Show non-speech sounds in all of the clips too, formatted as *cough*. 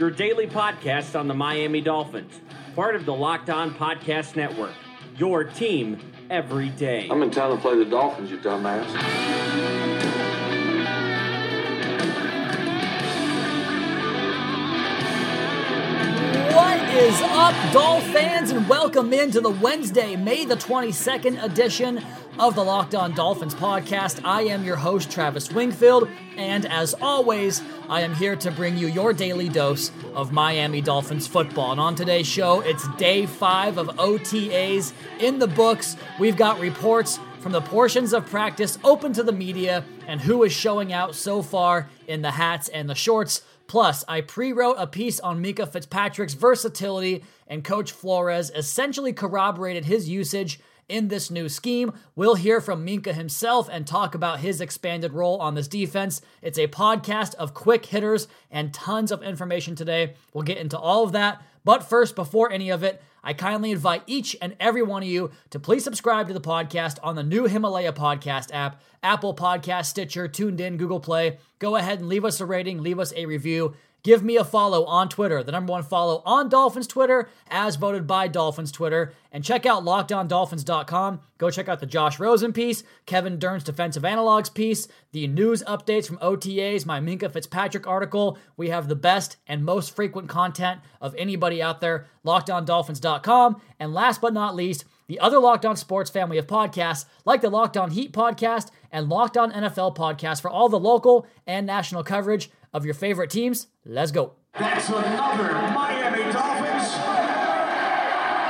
your daily podcast on the Miami Dolphins, part of the Locked On Podcast Network. Your team every day. I'm in town to play the Dolphins, you dumbass. What is up, Dolph fans, and welcome into the Wednesday, May the 22nd edition of the Locked On Dolphins podcast. I am your host, Travis Wingfield, and as always, I am here to bring you your daily dose of Miami Dolphins football. And on today's show, it's day five of OTAs in the books. We've got reports from the portions of practice open to the media and who is showing out so far in the hats and the shorts. Plus, I pre wrote a piece on Minkah Fitzpatrick's versatility, and Coach Flores essentially corroborated his usage in this new scheme. We'll hear from Minkah himself and talk about his expanded role on this defense. It's a podcast of quick hitters and tons of information today. We'll get into all of that. But first, before any of it, I kindly invite each and every one of you to please subscribe to the podcast on the new Himalaya podcast app, Apple Podcast, Stitcher, TuneIn, Google Play. Go ahead and leave us a rating, leave us a review. Give me a follow on Twitter, the number one follow on Dolphins Twitter, as voted by Dolphins Twitter. And check out lockedondolphins.com. Go check out the Josh Rosen piece, Kevin Dern's defensive analogs piece, the news updates from OTAs, my Minkah Fitzpatrick article. We have the best and most frequent content of anybody out there, Lockedondolphins.com. And last but not least, the other Locked On Sports family of podcasts, like the Locked On Heat podcast and Locked On NFL podcast for all the local and national coverage of your favorite teams. Let's go. That's another Miami Dolphins.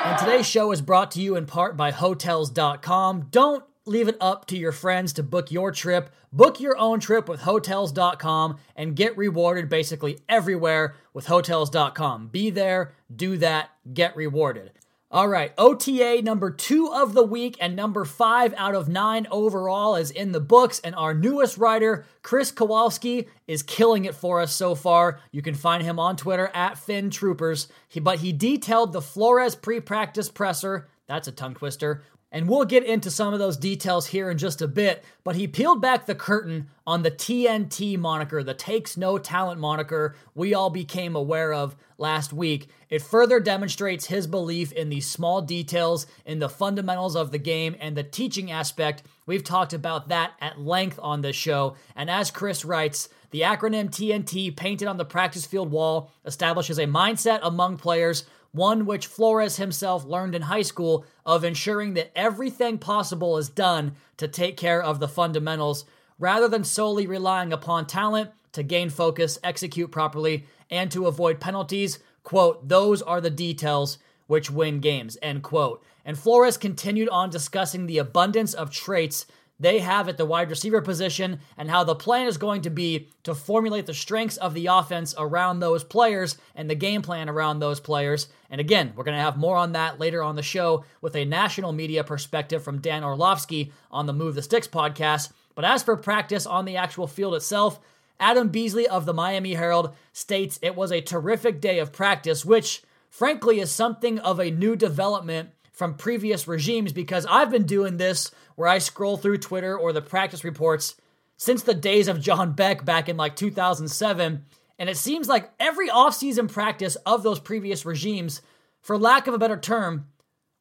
And today's show is brought to you in part by Hotels.com. Don't leave it up to your friends to book your trip. Book your own trip with Hotels.com and get rewarded basically everywhere with Hotels.com. Be there, do that, get rewarded. All right, OTA number two of the week and number five out of nine overall is in the books, and our newest writer, Chris Kowalski, is killing it for us so far. You can find him on Twitter at Finn Troopers. He, but he detailed the Flores pre-practice presser. That's a tongue twister. And we'll get into some of those details here in just a bit, but he peeled back the curtain on the TNT moniker, the Takes No Talent moniker we all became aware of last week. It further demonstrates his belief in the small details, in the fundamentals of the game, and the teaching aspect. We've talked about that at length on this show. And as Chris writes, the acronym TNT painted on the practice field wall establishes a mindset among players one which Flores himself learned in high school of ensuring that everything possible is done to take care of the fundamentals rather than solely relying upon talent to gain focus, execute properly, and to avoid penalties. Quote, those are the details which win games, end quote. And Flores continued on discussing the abundance of traits they have at the wide receiver position and how the plan is going to be to formulate the strengths of the offense around those players and the game plan around those players. And again, we're going to have more on that later on the show with a national media perspective from Dan Orlovsky on the Move the Sticks podcast. But as for practice on the actual field itself, Adam Beasley of the Miami Herald states it was a terrific day of practice, which frankly is something of a new development from previous regimes because I've been doing this where I scroll through Twitter or the practice reports since the days of John Beck back in like 2007. And it seems like every offseason practice of those previous regimes, for lack of a better term,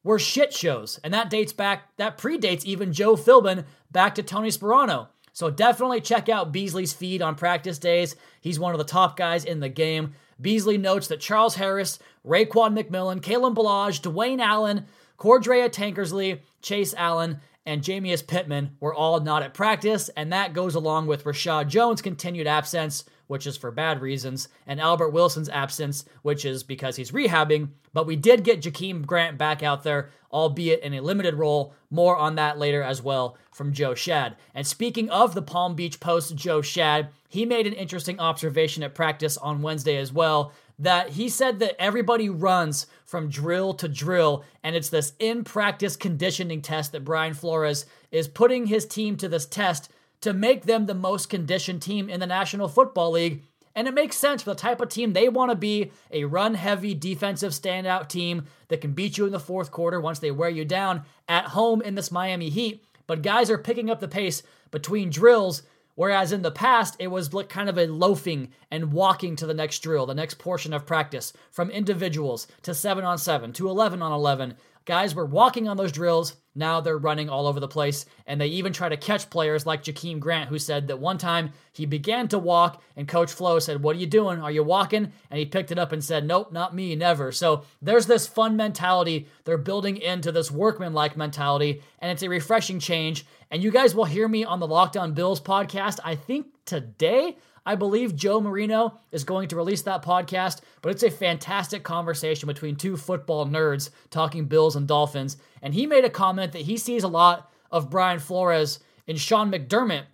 were shit shows. And that dates back, that predates even Joe Philbin back to Tony Sparano. So definitely check out Beasley's feed on practice days. He's one of the top guys in the game. Beasley notes that Charles Harris, Raekwon McMillan, Kalen Ballage, Dwayne Allen, Cordrea Tankersley, Chase Allen, and Jamius Pittman were all not at practice, and that goes along with Reshad Jones' continued absence, which is for bad reasons, and Albert Wilson's absence, which is because he's rehabbing. But we did get Jakeem Grant back out there, albeit in a limited role. More on that later as well from Joe Schad. And speaking of the Palm Beach Post, Joe Schad, he made an interesting observation at practice on Wednesday as well that he said that everybody runs from drill to drill, and it's this in practice conditioning test that Brian Flores is putting his team to this test to make them the most conditioned team in the National Football League. And it makes sense for the type of team they want to be a run heavy defensive standout team that can beat you in the fourth quarter once they wear you down at home in this Miami Heat. But guys are picking up the pace between drills Whereas in the past, it was kind of a loafing and walking to the next drill, the next portion of practice, from individuals to 7 on 7 to 11 on 11. Guys were walking on those drills. Now they're running all over the place. And they even try to catch players like Jakeem Grant, who said that one time he began to walk, and Coach Flo said, What are you doing? Are you walking? And he picked it up and said, Nope, not me, never. So there's this fun mentality they're building into this workman-like mentality, and it's a refreshing change. And you guys will hear me on the Locked On Bills podcast, I think today. I believe Joe Marino is going to release that podcast, but it's a fantastic conversation between two football nerds talking Bills and Dolphins. And he made a comment that he sees a lot of Brian Flores in Sean McDermott,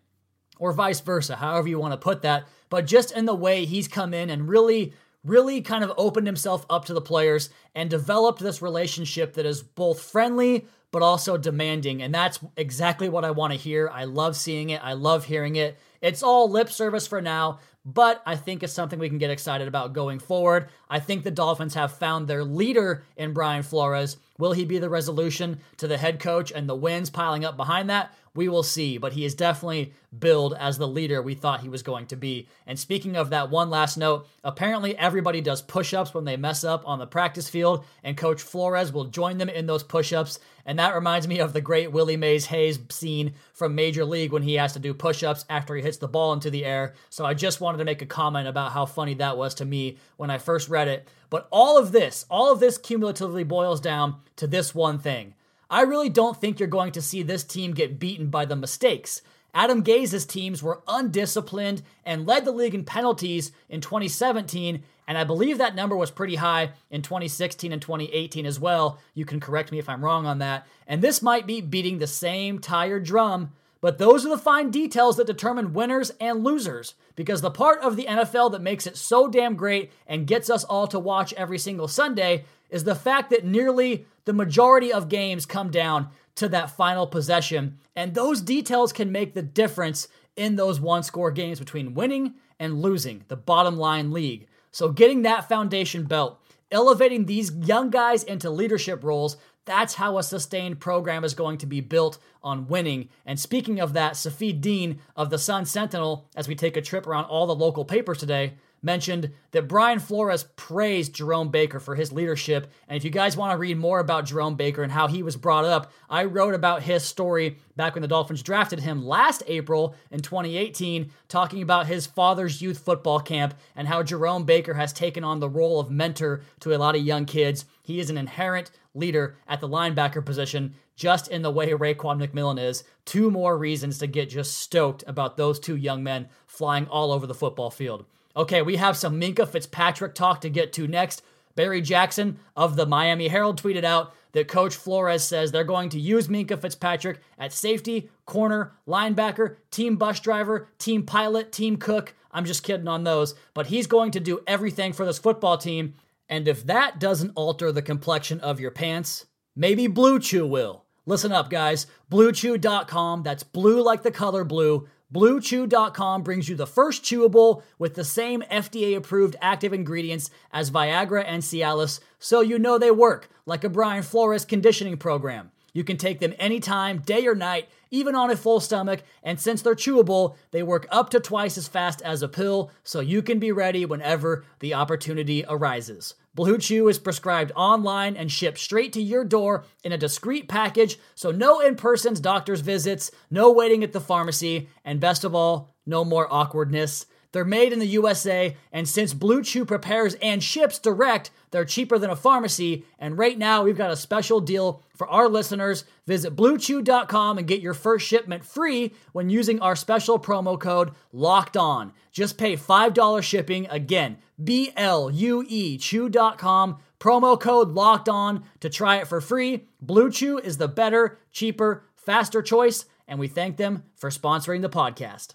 or vice versa, however you want to put that. But just in the way he's come in and really, really kind of opened himself up to the players and developed this relationship that is both friendly but also demanding. And that's exactly what I want to hear. I love seeing it, I love hearing it. It's all lip service for now, but I think it's something we can get excited about going forward. I think the Dolphins have found their leader in Brian Flores. Will he be the resolution to the head coach and the wins piling up behind that? We will see, but he is definitely billed as the leader we thought he was going to be. And speaking of that, one last note apparently everybody does push ups when they mess up on the practice field, and Coach Flores will join them in those push ups. And that reminds me of the great Willie Mays Hayes scene from Major League when he has to do push ups after he hits the ball into the air. So I just wanted to make a comment about how funny that was to me when I first read it. But all of this, all of this cumulatively boils down to this one thing. I really don't think you're going to see this team get beaten by the mistakes. Adam Gase's teams were undisciplined and led the league in penalties in 2017, and I believe that number was pretty high in 2016 and 2018 as well. You can correct me if I'm wrong on that. And this might be beating the same tired drum, but those are the fine details that determine winners and losers. Because the part of the NFL that makes it so damn great and gets us all to watch every single Sunday is the fact that nearly the majority of games come down to that final possession. And those details can make the difference in those one score games between winning and losing, the bottom line league. So, getting that foundation built, elevating these young guys into leadership roles, that's how a sustained program is going to be built on winning. And speaking of that, Safid Deen of the Sun Sentinel, as we take a trip around all the local papers today, mentioned that Brian Flores praised Jerome Baker for his leadership. And if you guys want to read more about Jerome Baker and how he was brought up, I wrote about his story back when the Dolphins drafted him last April in 2018, talking about his father's youth football camp and how Jerome Baker has taken on the role of mentor to a lot of young kids. He is an inherent leader at the linebacker position, just in the way Raekwon McMillan is. Two more reasons to get just stoked about those two young men flying all over the football field. Okay, we have some Minkah Fitzpatrick talk to get to next. Barry Jackson of the Miami Herald tweeted out that Coach Flores says they're going to use Minkah Fitzpatrick at safety, corner, linebacker, team bus driver, team pilot, team cook. I'm just kidding on those, but he's going to do everything for this football team. And if that doesn't alter the complexion of your pants, maybe Blue Chew will. Listen up, guys. BlueChew.com, that's blue like the color blue BlueChew.com brings you the first chewable with the same FDA approved active ingredients as Viagra and Cialis, so you know they work, like a Brian Flores conditioning program. You can take them anytime, day or night, even on a full stomach, and since they're chewable, they work up to twice as fast as a pill, so you can be ready whenever the opportunity arises. Blue Chew is prescribed online and shipped straight to your door in a discreet package, so no in person's doctor's visits, no waiting at the pharmacy, and best of all, no more awkwardness. They're made in the USA, and since Blue Chew prepares and ships direct, they're cheaper than a pharmacy. And right now, we've got a special deal for our listeners. Visit bluechew.com and get your first shipment free when using our special promo code LOCKED ON. Just pay $5 shipping. Again, B L U E chew.com, promo code LOCKED ON to try it for free. Blue Chew is the better, cheaper, faster choice, and we thank them for sponsoring the podcast.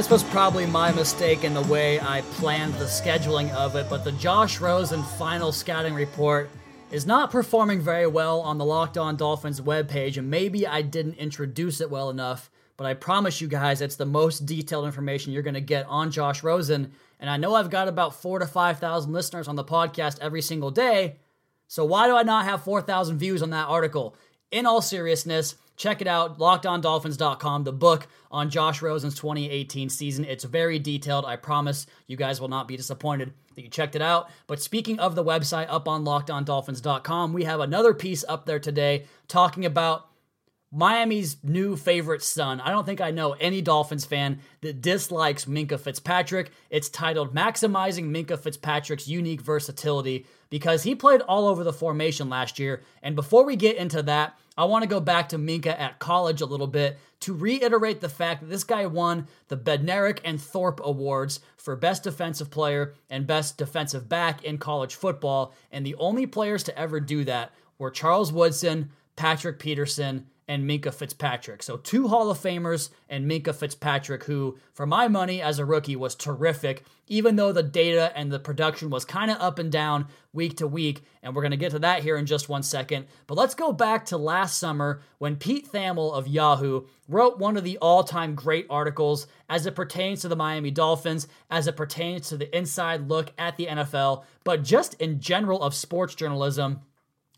This was probably my mistake in the way I planned the scheduling of it, but the Josh Rosen final scouting report is not performing very well on the Locked On Dolphins webpage, and maybe I didn't introduce it well enough, but I promise you guys it's the most detailed information you're going to get on Josh Rosen. And I know I've got about four to 5,000 listeners on the podcast every single day, so why do I not have 4,000 views on that article? In all seriousness, check it out, lockedondolphins.com, the book on Josh Rosen's 2018 season. It's very detailed. I promise you guys will not be disappointed that you checked it out. But speaking of the website up on lockedondolphins.com, we have another piece up there today talking about Miami's new favorite son. I don't think I know any Dolphins fan that dislikes Minkah Fitzpatrick. It's titled Maximizing Minkah Fitzpatrick's Unique Versatility because he played all over the formation last year. And before we get into that, I want to go back to Minkah at college a little bit to reiterate the fact that this guy won the Bednarik and Thorpe Awards for Best Defensive Player and Best Defensive Back in college football. And the only players to ever do that were Charles Woodson, Patrick Peterson, and Minkah Fitzpatrick. So two Hall of Famers and Minkah Fitzpatrick, who, for my money as a rookie, was terrific, even though the data and the production was kind of up and down week to week. And we're going to get to that here in just one second. But let's go back to last summer when Pete Thamel of Yahoo wrote one of the all time great articles as it pertains to the Miami Dolphins, as it pertains to the inside look at the NFL, but just in general of sports journalism.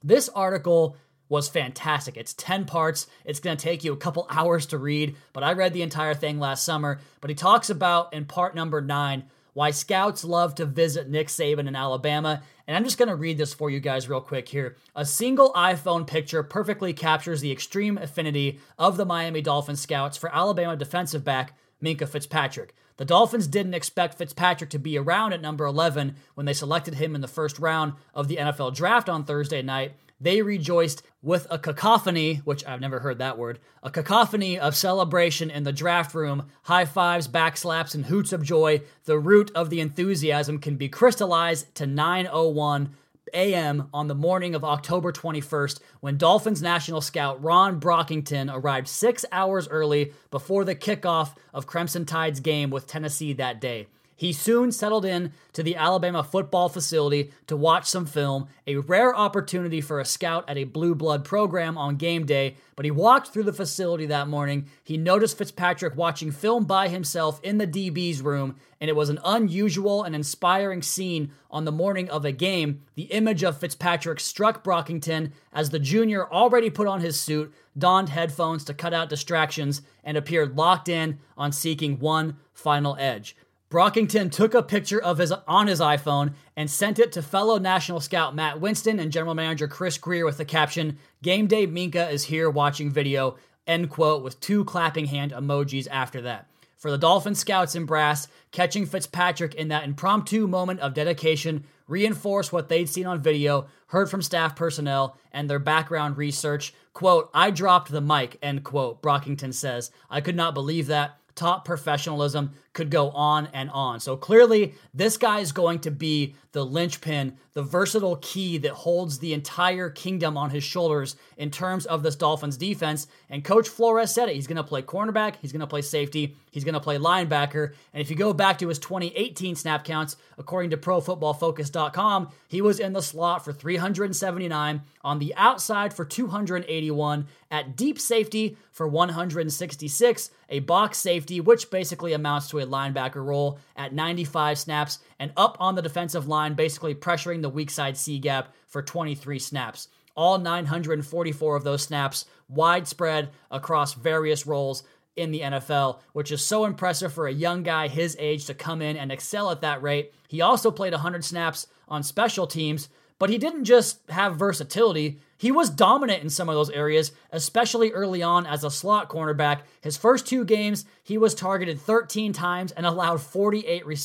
This article was fantastic. It's 10 parts. It's going to take you a couple hours to read, but I read the entire thing last summer. But he talks about in part number nine why scouts love to visit Nick Saban in Alabama. And I'm just going to read this for you guys real quick here. A single iPhone picture perfectly captures the extreme affinity of the Miami Dolphins scouts for Alabama defensive back Minkah Fitzpatrick. The Dolphins didn't expect Fitzpatrick to be around at number 11 when they selected him in the first round of the NFL draft on Thursday night, they rejoiced with a cacophony, which I've never heard that word, a cacophony of celebration in the draft room, high fives, backslaps, and hoots of joy. The root of the enthusiasm can be crystallized to 901 a.m. on the morning of October 21st when Dolphins national scout Ron Brockington arrived six hours early before the kickoff of Crimson Tide's game with Tennessee that day. He soon settled in to the Alabama football facility to watch some film, a rare opportunity for a scout at a blue blood program on game day. But he walked through the facility that morning. He noticed Fitzpatrick watching film by himself in the DB's room, and it was an unusual and inspiring scene on the morning of a game. The image of Fitzpatrick struck Brockington as the junior already put on his suit, donned headphones to cut out distractions, and appeared locked in on seeking one final edge. Brockington took a picture of his on his iPhone and sent it to fellow national scout Matt Winston and general manager Chris Grier with the caption, Game Day Minkah is here watching video, end quote, with two clapping hand emojis after that. For the Dolphin scouts in brass, catching Fitzpatrick in that impromptu moment of dedication reinforced what they'd seen on video, heard from staff personnel, and their background research. Quote, I dropped the mic, end quote, Brockington says. I could not believe that top professionalism, could go on and on. So clearly, this guy is going to be the linchpin, the versatile key that holds the entire kingdom on his shoulders in terms of this Dolphins defense. And Coach Flores said it. He's going to play cornerback, he's going to play safety, he's going to play linebacker. And if you go back to his 2018 snap counts, according to ProFootballFocus.com, he was in the slot for 379, on the outside for 281, at deep safety for 166, a box safety, which basically amounts to a linebacker role at 95 snaps, and up on the defensive line, basically pressuring the weak side C gap for 23 snaps. All 944 of those snaps widespread across various roles in the NFL, which is so impressive for a young guy his age to come in and excel at that rate. He also played 100 snaps on special teams, but he didn't just have versatility. He was dominant in some of those areas, especially early on as a slot cornerback. His first two games, he was targeted 13 times and allowed 48, re-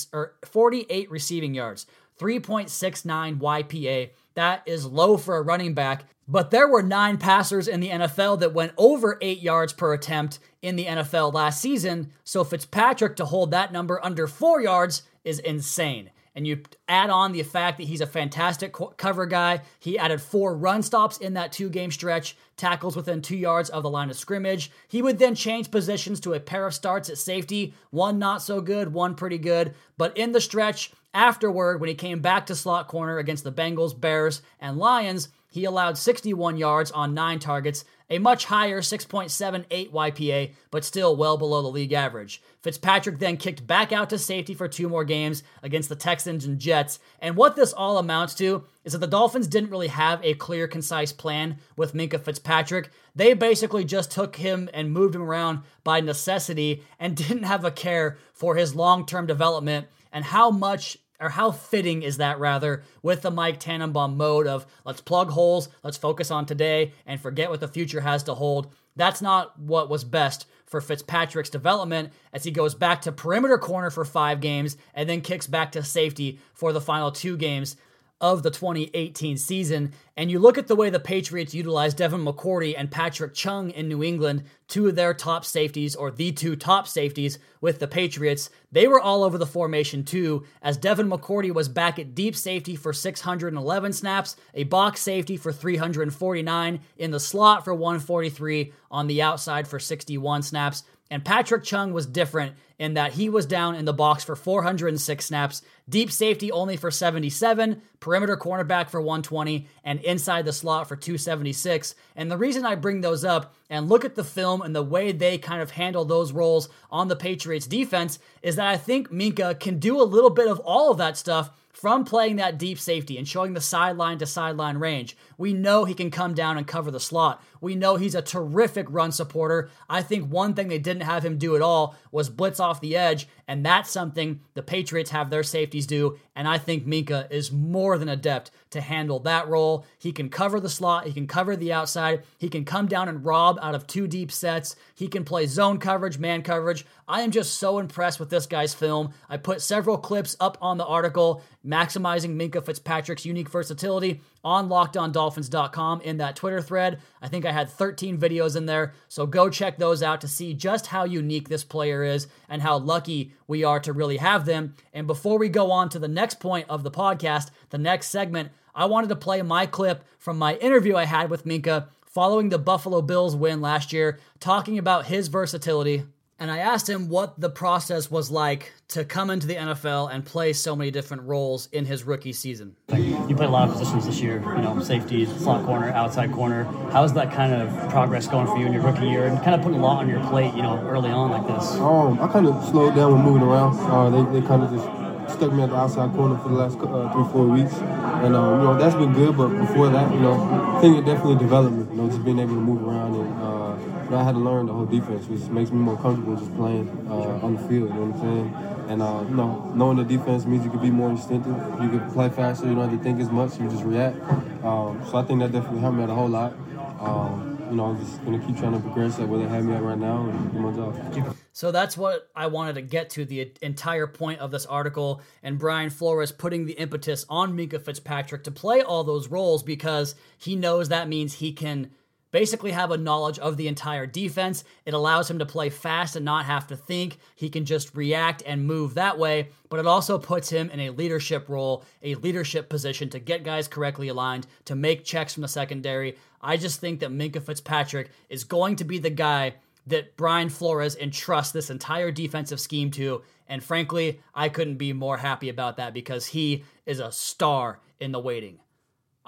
48 receiving yards, 3.69 YPA. That is low for a running back, but there were nine passers in the NFL that went over eight yards per attempt in the NFL last season, so Fitzpatrick to hold that number under four yards is insane and you add on the fact that he's a fantastic cover guy. He added four run stops in that two game stretch, tackles within two yards of the line of scrimmage. He would then change positions to a pair of starts at safety, one not so good, one pretty good. But in the stretch afterward, when he came back to slot corner against the Bengals, Bears, and Lions, he allowed 61 yards on nine targets, a much higher 6.78 YPA, but still well below the league average. Fitzpatrick then kicked back out to safety for two more games against the Texans and Jets. And what this all amounts to is that the Dolphins didn't really have a clear, concise plan with Minkah Fitzpatrick. They basically just took him and moved him around by necessity and *laughs* didn't have a care for his long term development and how much or how fitting is that rather with the Mike Tannenbaum mode of let's plug holes, let's focus on today, and forget what the future has to hold. That's not what was best for Fitzpatrick's development as he goes back to perimeter corner for five games and then kicks back to safety for the final two games of the 2018 season. And you look at the way the Patriots utilized Devin McCourty and Patrick Chung in New England, two of their top safeties, or the two top safeties with the Patriots. They were all over the formation too, as Devin McCourty was back at deep safety for 611 snaps, a box safety for 349, in the slot for 143, on the outside for 61 snaps. And Patrick Chung was different in that he was down in the box for 406 snaps, deep safety only for 77, perimeter cornerback for 120, and inside the slot for 276. And the reason I bring those up and look at the film and the way they kind of handle those roles on the Patriots defense is that I think Minkah can do a little bit of all of that stuff from playing that deep safety and showing the sideline to sideline range. We know he can come down and cover the slot. We know he's a terrific run supporter. I think one thing they didn't have him do at all was blitz off the edge, and that's something the Patriots have their safeties do. And I think Minkah is more than adept to handle that role. He can cover the slot, he can cover the outside, he can come down and rob out of two deep sets, he can play zone coverage, man coverage. I am just so impressed with this guy's film. I put several clips up on the article maximizing Minkah Fitzpatrick's unique versatility on lockedondolphins.com in that Twitter thread. I think I had 13 videos in there, so go check those out to see just how unique this player is and how lucky we are to really have them. And before we go on to the next point of the podcast, the next segment, I wanted to play my clip from my interview I had with Minkah following the Buffalo Bills win last year, talking about his versatility and I asked him what the process was like to come into the NFL and play so many different roles in his rookie season. You played a lot of positions this year, you know, safety, slot corner, outside corner. How's that kind of progress going for you in your rookie year and kind of putting a lot on your plate, you know, early on like this? Um, I kind of slowed down when moving around. Uh, they, they kind of just stuck me at the outside corner for the last uh, three, four weeks. And, um, you know, that's been good, but before that, you know, I think it definitely developed me, you know, just being able to move around and, uh, I had to learn the whole defense, which makes me more comfortable just playing uh, on the field. You know what I'm saying? And uh, you know, knowing the defense means you can be more instinctive. You can play faster. You don't have to think as much. You just react. Um, so I think that definitely helped me out a whole lot. Um, you know, I'm just gonna keep trying to progress at where they have me at right now and do my job. So that's what I wanted to get to the entire point of this article, and Brian Flores putting the impetus on Minkah Fitzpatrick to play all those roles because he knows that means he can basically have a knowledge of the entire defense. It allows him to play fast and not have to think. He can just react and move that way, but it also puts him in a leadership role, a leadership position to get guys correctly aligned, to make checks from the secondary. I just think that Minkah Fitzpatrick is going to be the guy that Brian Flores entrusts this entire defensive scheme to. And frankly, I couldn't be more happy about that because he is a star in the waiting.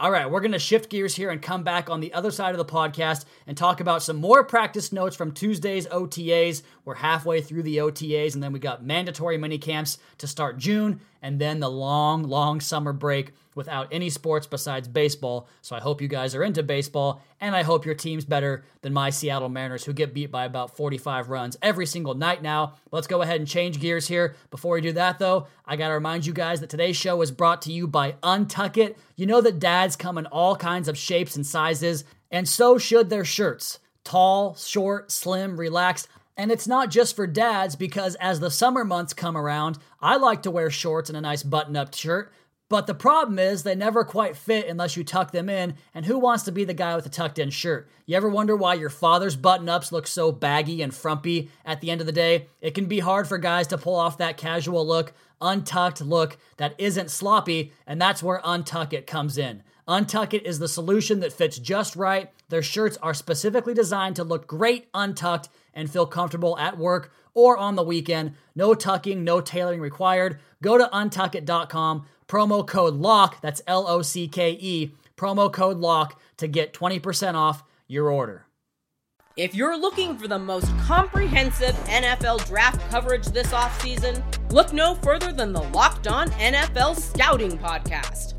All right, we're going to shift gears here and come back on the other side of the podcast and talk about some more practice notes from Tuesday's OTAs. We're halfway through the OTAs, and then we got mandatory mini camps to start June, and then the long, long summer break without any sports besides baseball. So I hope you guys are into baseball, and I hope your team's better than my Seattle Mariners, who get beat by about 45 runs every single night now. Let's go ahead and change gears here. Before we do that, though, I got to remind you guys that today's show is brought to you by Untuck It. You know that dads come in all kinds of shapes and sizes, and so should their shirts tall, short, slim, relaxed. And it's not just for dads because as the summer months come around, I like to wear shorts and a nice button up shirt. But the problem is they never quite fit unless you tuck them in, and who wants to be the guy with a tucked in shirt? You ever wonder why your father's button ups look so baggy and frumpy at the end of the day? It can be hard for guys to pull off that casual look, untucked look that isn't sloppy, and that's where Untuck It comes in. Untuck It is the solution that fits just right. Their shirts are specifically designed to look great untucked and feel comfortable at work or on the weekend. No tucking, no tailoring required. Go to untuckit.com promo code LOCK, that's L O C K E, promo code LOCK to get 20% off your order. If you're looking for the most comprehensive NFL draft coverage this offseason, look no further than the Locked On NFL Scouting Podcast.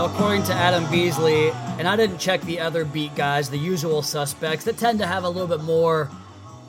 Now, according to Adam Beasley, and I didn't check the other beat guys, the usual suspects that tend to have a little bit more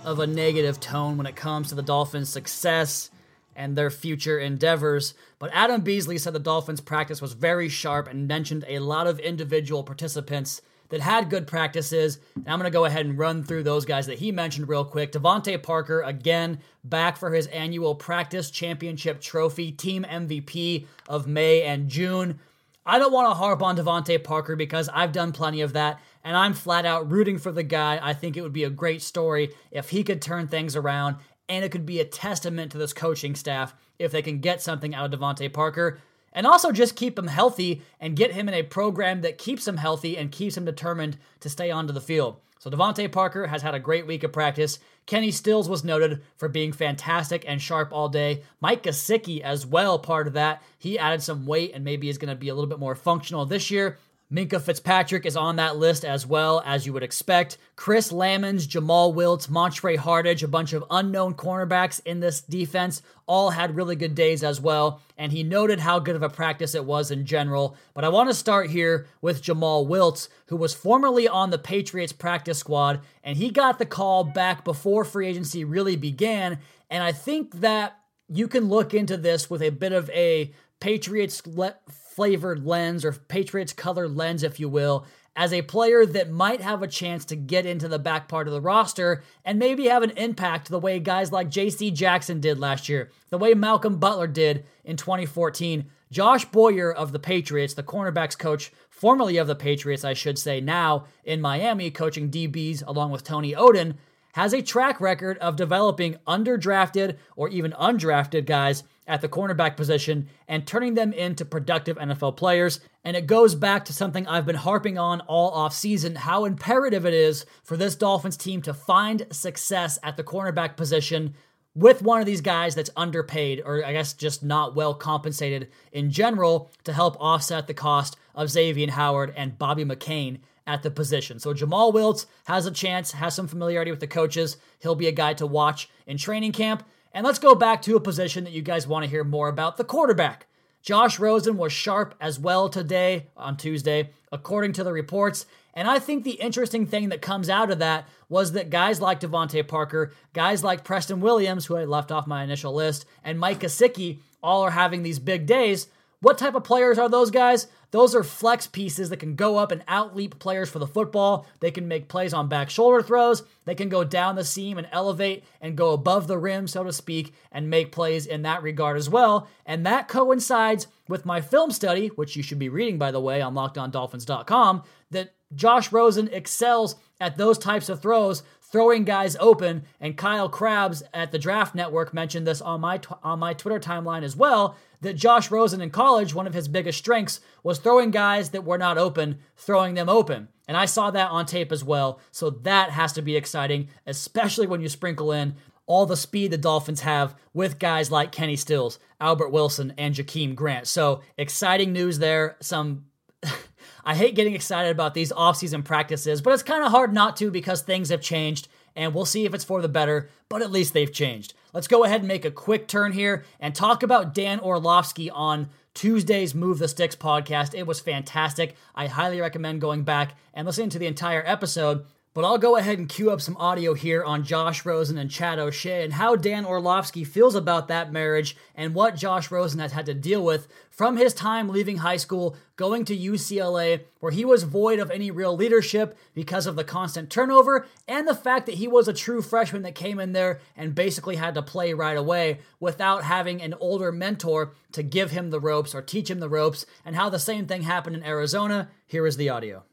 of a negative tone when it comes to the Dolphins' success and their future endeavors. But Adam Beasley said the Dolphins' practice was very sharp and mentioned a lot of individual participants that had good practices. And I'm going to go ahead and run through those guys that he mentioned real quick. DeVante Parker, again, back for his annual practice championship trophy, team MVP of May and June. I don't want to harp on DeVante Parker because I've done plenty of that, and I'm flat out rooting for the guy. I think it would be a great story if he could turn things around and it could be a testament to this coaching staff if they can get something out of DeVante Parker. And also just keep him healthy and get him in a program that keeps him healthy and keeps him determined to stay onto the field. So DeVante Parker has had a great week of practice. Kenny Stills was noted for being fantastic and sharp all day. Mike Gesicki as well, part of that. He added some weight and maybe is going to be a little bit more functional this year. Minkah Fitzpatrick is on that list as well, as you would expect. Chris Lammons, Jomal Wiltz, Montre Hardage, a bunch of unknown cornerbacks in this defense, all had really good days as well. And he noted how good of a practice it was in general. But I want to start here with Jomal Wiltz, who was formerly on the Patriots practice squad, and he got the call back before free agency really began. And I think that you can look into this with a bit of a Patriots flavored lens or Patriots color lens, if you will, as a player that might have a chance to get into the back part of the roster and maybe have an impact the way guys like JC Jackson did last year, the way Malcolm Butler did in 2014. Josh Boyer of the Patriots, the cornerbacks coach, formerly of the Patriots, I should say, now in Miami, coaching DBs along with Tony Oden, has a track record of developing underdrafted or even undrafted guys at the cornerback position and turning them into productive NFL players. And it goes back to something I've been harping on all offseason how imperative it is for this Dolphins team to find success at the cornerback position with one of these guys that's underpaid or I guess just not well compensated in general to help offset the cost of Xavier Howard and Bobby McCain at the position. So Jomal Wiltz has a chance, has some familiarity with the coaches. He'll be a guy to watch in training camp. And let's go back to a position that you guys want to hear more about the quarterback. Josh Rosen was sharp as well today on Tuesday, according to the reports. And I think the interesting thing that comes out of that was that guys like DeVante Parker, guys like Preston Williams, who I left off my initial list, and Mike Gesicki all are having these big days. What type of players are those guys? Those are flex pieces that can go up and outleap players for the football. They can make plays on back shoulder throws. They can go down the seam and elevate and go above the rim, so to speak, and make plays in that regard as well. And that coincides with my film study, which you should be reading, by the way, on lockedondolphins.com, that Josh Rosen excels at those types of throws, throwing guys open. And Kyle Krabs at the Draft Network mentioned this on my on my Twitter timeline as well. That Josh Rosen in college, one of his biggest strengths was throwing guys that were not open, throwing them open. And I saw that on tape as well. So that has to be exciting, especially when you sprinkle in all the speed the Dolphins have with guys like Kenny Stills, Albert Wilson, and Jakeem Grant. So exciting news there. Some *laughs* I hate getting excited about these offseason practices, but it's kind of hard not to because things have changed, and we'll see if it's for the better, but at least they've changed. Let's go ahead and make a quick turn here and talk about Dan Orlovsky on Tuesday's Move the Sticks podcast. It was fantastic. I highly recommend going back and listening to the entire episode. But I'll go ahead and cue up some audio here on Josh Rosen and Chad O'Shea and how Dan Orlovsky feels about that marriage and what Josh Rosen has had to deal with from his time leaving high school, going to UCLA, where he was void of any real leadership because of the constant turnover and the fact that he was a true freshman that came in there and basically had to play right away without having an older mentor to give him the ropes or teach him the ropes, and how the same thing happened in Arizona. Here is the audio.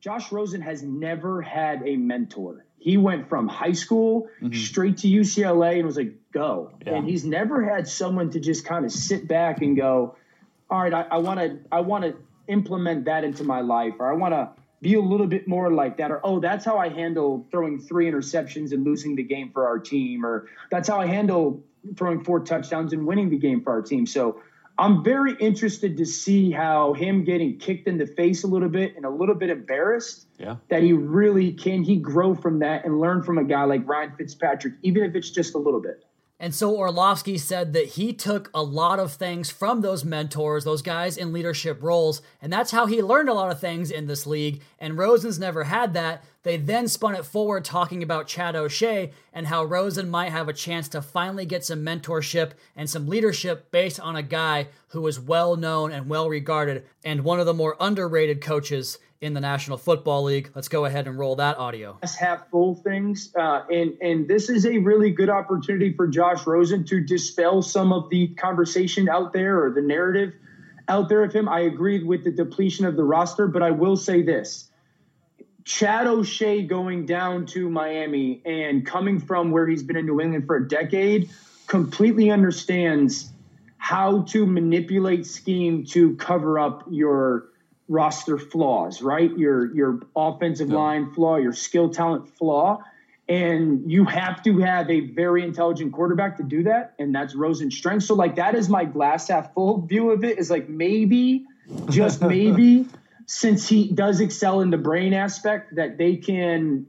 Josh Rosen has never had a mentor. He went from high school mm-hmm. straight to UCLA and was like, go. Yeah. And he's never had someone to just kind of sit back and go, all right, I want to, I want to implement that into my life, or I want to be a little bit more like that, or oh, that's how I handle throwing three interceptions and losing the game for our team, or that's how I handle throwing four touchdowns and winning the game for our team. So I'm very interested to see how him getting kicked in the face a little bit and a little bit embarrassed. Yeah. That he really can he grow from that and learn from a guy like Ryan Fitzpatrick, even if it's just a little bit. And so Orlovsky said that he took a lot of things from those mentors, those guys in leadership roles, and that's how he learned a lot of things in this league. And Rosen's never had that. They then spun it forward talking about Chad O'Shea and how Rosen might have a chance to finally get some mentorship and some leadership based on a guy who is well known and well regarded and one of the more underrated coaches in the National Football League. Let's go ahead and roll that audio. Half full things, uh, and and this is a really good opportunity for Josh Rosen to dispel some of the conversation out there or the narrative out there of him. I agree with the depletion of the roster, but I will say this. Chad O'Shea going down to Miami and coming from where he's been in New England for a decade completely understands how to manipulate scheme to cover up your roster flaws, right? Your your offensive line flaw, your skill talent flaw. And you have to have a very intelligent quarterback to do that. And that's Rosen's strength. So, like, that is my glass half full view of it is like maybe, just *laughs* maybe, since he does excel in the brain aspect, that they can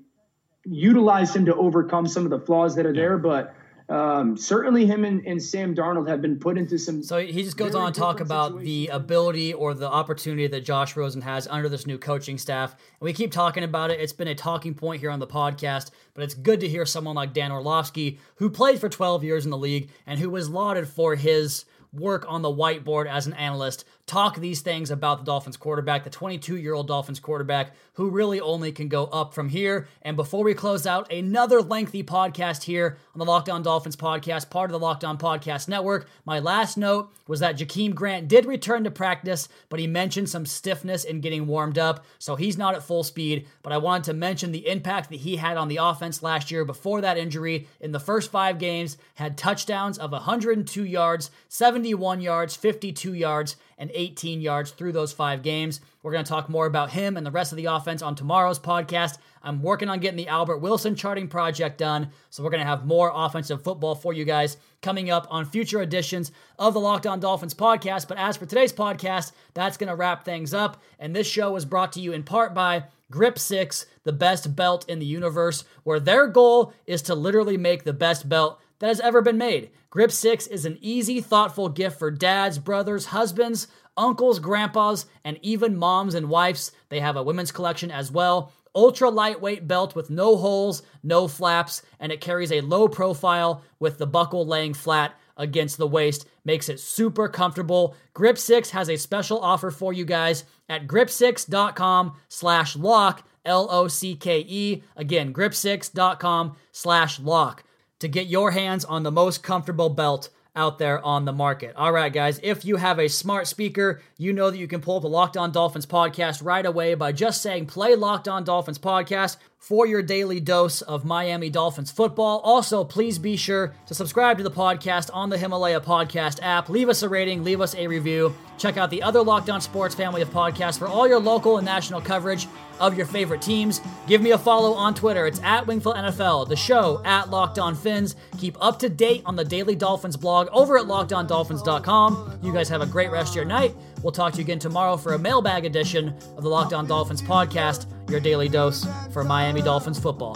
utilize him to overcome some of the flaws that are there. But um, certainly him and, and, Sam Darnold have been put into some. So he just goes on to talk about the ability or the opportunity that Josh Rosen has under this new coaching staff. And we keep talking about it. It's been a talking point here on the podcast, but it's good to hear someone like Dan Orlovsky, who played for 12 years in the league and who was lauded for his work on the whiteboard as an analyst, talk these things about the Dolphins quarterback, the 22 year old Dolphins quarterback, who really only can go up from here. And before we close out, another lengthy podcast here on the Locked On Dolphins podcast, part of the Locked On Podcast Network. My last note was that Jakeem Grant did return to practice, but he mentioned some stiffness in getting warmed up, so he's not at full speed. But I wanted to mention the impact that he had on the offense last year before that injury. In the first five games, had touchdowns of 102 yards, 71 yards, 52 yards and 18 yards through those five games. We're going to talk more about him and the rest of the offense on tomorrow's podcast. I'm working on getting the Albert Wilson charting project done, so we're going to have more offensive football for you guys coming up on future editions of the Locked On Dolphins podcast. But as for today's podcast, that's going to wrap things up. And this show was brought to you in part by Grip 6, the best belt in the universe, where their goal is to literally make the best belt that has ever been made. Grip 6 is an easy, thoughtful gift for dads, brothers, husbands, uncles, grandpas, and even moms and wives. They have a women's collection as well. Ultra lightweight belt with no holes, no flaps, and it carries a low profile with the buckle laying flat against the waist. Makes it super comfortable. Grip 6 has a special offer for you guys at grip6.com slash lock, L-O-C-K-E. Again, grip6.com slash lock to get your hands on the most comfortable belt out there on the market. All right, guys, if you have a smart speaker, you know that you can pull up the Locked On Dolphins podcast right away by just saying play Locked On Dolphins podcast for your daily dose of Miami Dolphins football. Also, please be sure to subscribe to the podcast on the Himalaya Podcast app. Leave us a rating, leave us a review. Check out the other Locked On Sports family of podcasts for all your local and national coverage of your favorite teams. Give me a follow on Twitter. It's at Wingfield NFL, the show at Locked On Phins. Keep up to date on the Daily Dolphins blog over at LockedOnDolphins.com. You guys have a great rest of your night. We'll talk to you again tomorrow for a mailbag edition of the Locked On Dolphins podcast, your daily dose for Miami Dolphins football.